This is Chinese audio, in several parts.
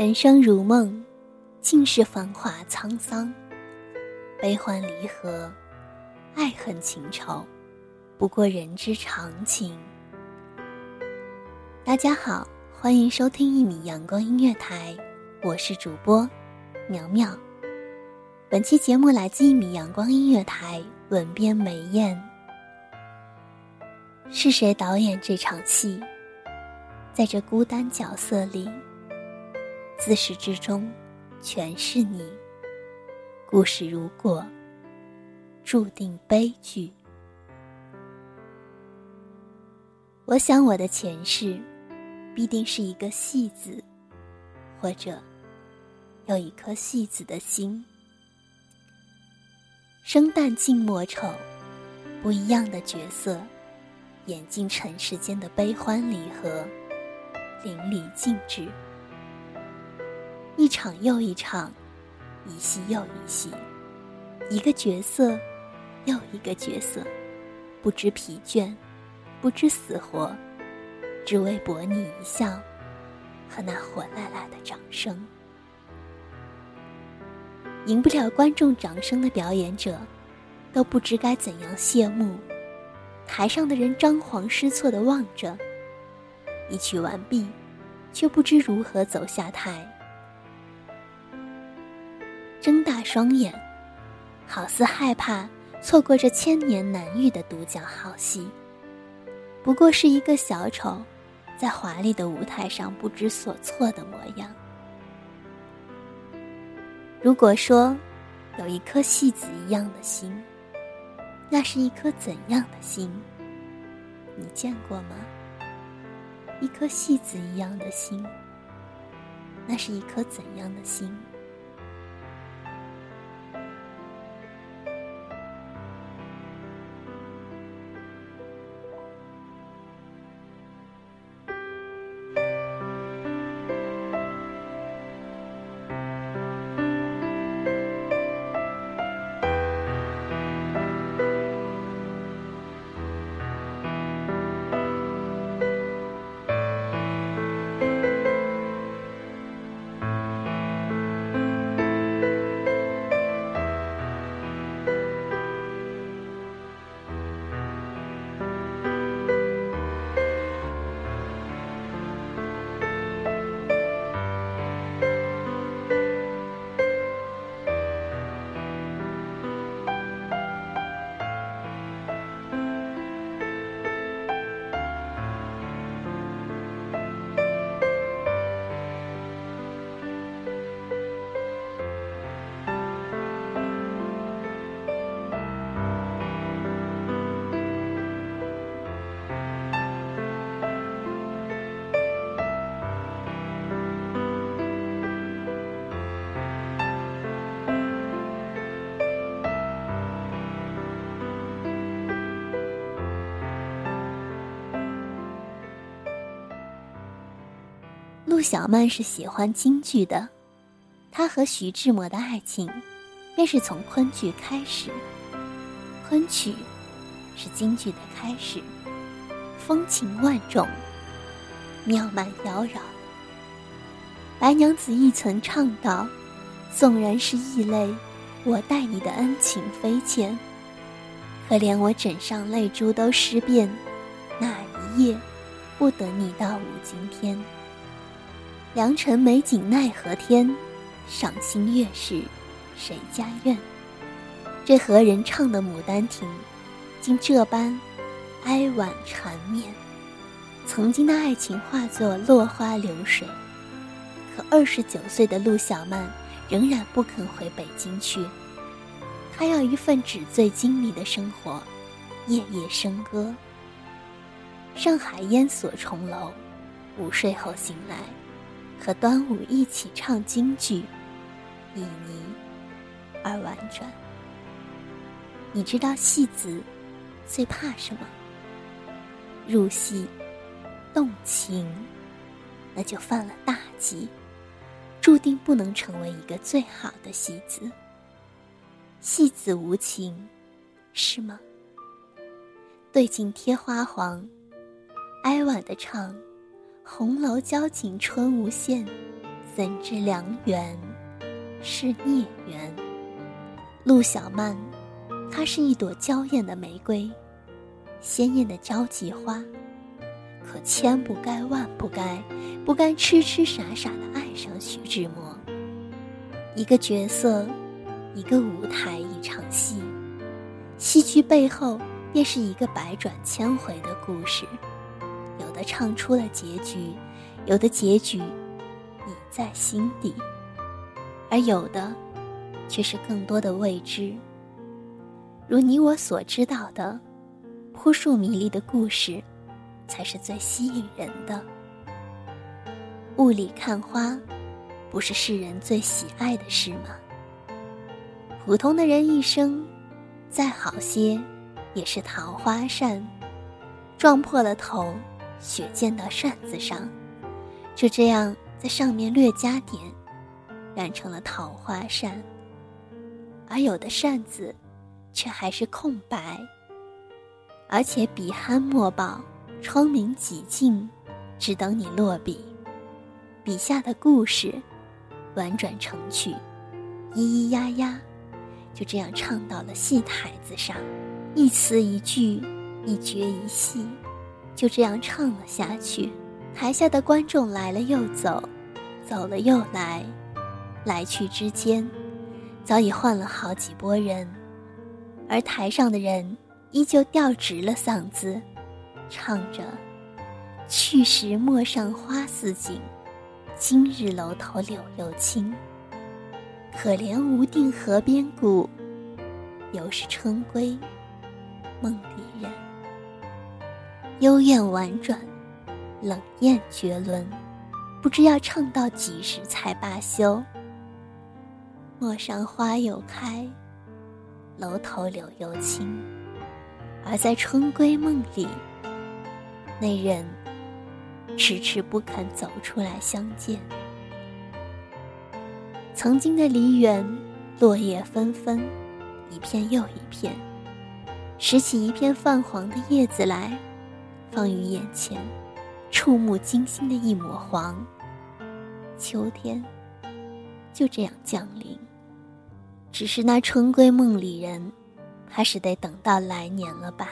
人生如梦，尽是繁华沧桑，悲欢离合，爱恨情仇，不过人之常情。大家好，欢迎收听一米阳光音乐台，我是主播苗苗。本期节目来自一米阳光音乐台，吻边梅艳。是谁导演这场戏？在这孤单角色里。自始至终，全是你。故事如果注定悲剧，我想我的前世必定是一个戏子，或者有一颗戏子的心。生旦净末丑，不一样的角色，演尽尘世间的悲欢离合，淋漓尽致。一场又一场，一戏又一戏，一个角色又一个角色，不知疲倦，不知死活，只为博你一笑和那火辣辣的掌声。赢不了观众掌声的表演者，都不知该怎样谢幕。台上的人张皇失措的望着，一曲完毕，却不知如何走下台。睁大双眼，好似害怕错过这千年难遇的独角好戏。不过是一个小丑，在华丽的舞台上不知所措的模样。如果说有一颗戏子一样的心，那是一颗怎样的心？你见过吗？一颗戏子一样的心，那是一颗怎样的心？陆小曼是喜欢京剧的，她和徐志摩的爱情，便是从昆剧开始。昆曲是京剧的开始，风情万种，妙曼妖娆。白娘子亦曾唱道：“纵然是异类，我待你的恩情非浅，可怜我枕上泪珠都湿遍，那一夜不得你到五更天。良辰美景奈何天，赏心悦事谁家院？这何人唱的《牡丹亭》，竟这般哀婉缠绵？曾经的爱情化作落花流水，可二十九岁的陆小曼仍然不肯回北京去。她要一份纸醉金迷的生活，夜夜笙歌。上海烟锁重楼，午睡后醒来。和端午一起唱京剧，旖旎而婉转。你知道戏子最怕什么？入戏动情，那就犯了大忌，注定不能成为一个最好的戏子。戏子无情，是吗？对镜贴花黄，哀婉的唱。红楼交景春无限，怎知良缘是孽缘？陆小曼，她是一朵娇艳的玫瑰，鲜艳的交际花，可千不该万不该，不该痴痴傻傻的爱上徐志摩。一个角色，一个舞台，一场戏，戏剧背后便是一个百转千回的故事。的唱出了结局，有的结局已在心底，而有的却是更多的未知。如你我所知道的，扑朔迷离的故事，才是最吸引人的。雾里看花，不是世人最喜爱的事吗？普通的人一生，再好些，也是桃花扇，撞破了头。血溅到扇子上，就这样在上面略加点，染成了桃花扇。而有的扇子，却还是空白，而且笔酣墨饱，窗明几净，只等你落笔。笔下的故事，婉转成曲，咿咿呀呀，就这样唱到了戏台子上，一词一句，一绝一戏。就这样唱了下去，台下的观众来了又走，走了又来，来去之间，早已换了好几拨人，而台上的人依旧调直了嗓子，唱着：“去时陌上花似锦，今日楼头柳又青。可怜无定河边骨，犹是春归梦里人。”幽怨婉转，冷艳绝伦，不知要唱到几时才罢休。陌上花又开，楼头柳又青，而在春闺梦里，那人迟迟不肯走出来相见。曾经的梨园，落叶纷纷，一片又一片，拾起一片泛黄的叶子来。放于眼前，触目惊心的一抹黄。秋天就这样降临，只是那春闺梦里人，还是得等到来年了吧。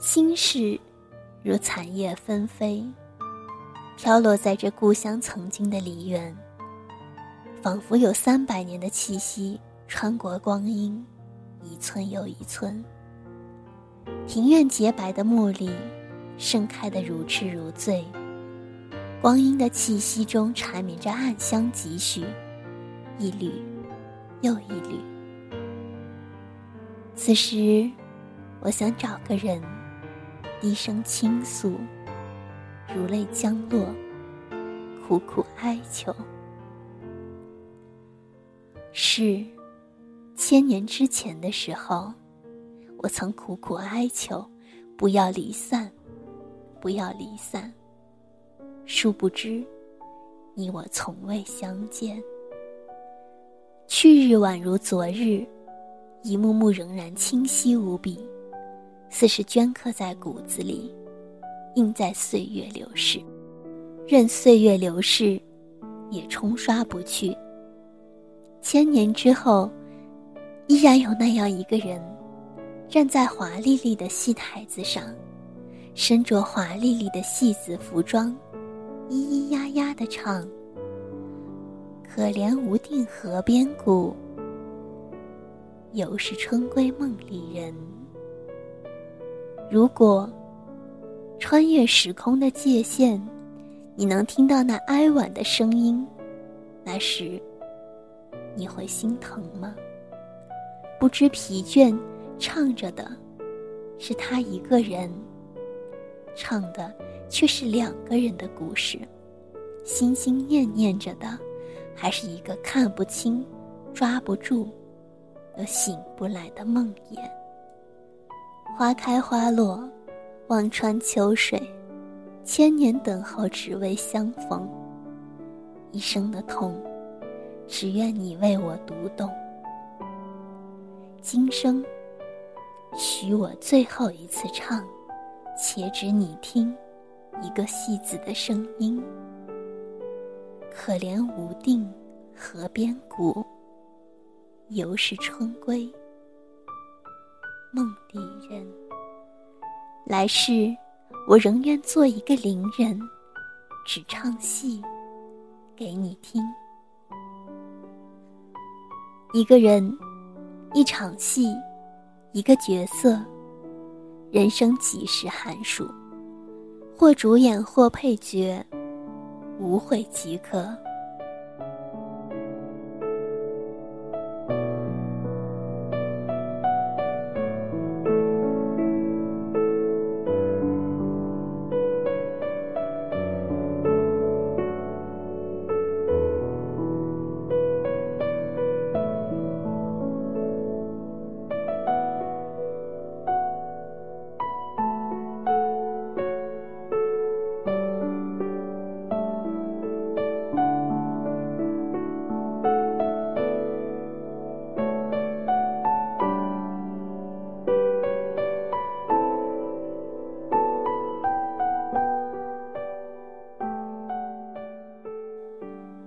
心事如残叶纷飞，飘落在这故乡曾经的梨园，仿佛有三百年的气息穿过光阴，一寸又一寸。庭院洁白的茉莉，盛开的如痴如醉。光阴的气息中缠绵着暗香几许，一缕又一缕。此时，我想找个人，低声倾诉，如泪将落，苦苦哀求。是，千年之前的时候。我曾苦苦哀求，不要离散，不要离散。殊不知，你我从未相见。去日宛如昨日，一幕幕仍然清晰无比，似是镌刻在骨子里，印在岁月流逝。任岁月流逝，也冲刷不去。千年之后，依然有那样一个人，站在华丽丽的戏台子上，身着华丽丽的戏子服装，咿咿呀呀的唱：“可怜无定河边骨，犹是春闺梦里人。”如果穿越时空的界限，你能听到那哀婉的声音，那时。你会心疼吗？不知疲倦，唱着的是他一个人，唱的却是两个人的故事。心心念念着的，还是一个看不清、抓不住、又醒不来的梦魇。花开花落，望穿秋水，千年等候，只为相逢。一生的痛。只愿你为我读懂，今生许我最后一次唱，且只你听一个戏子的声音。可怜无定河边骨，犹是春归梦里人。来世我仍愿做一个伶人，只唱戏给你听。一个人，一场戏，一个角色，人生几时寒暑？或主演，或配角，无悔即可。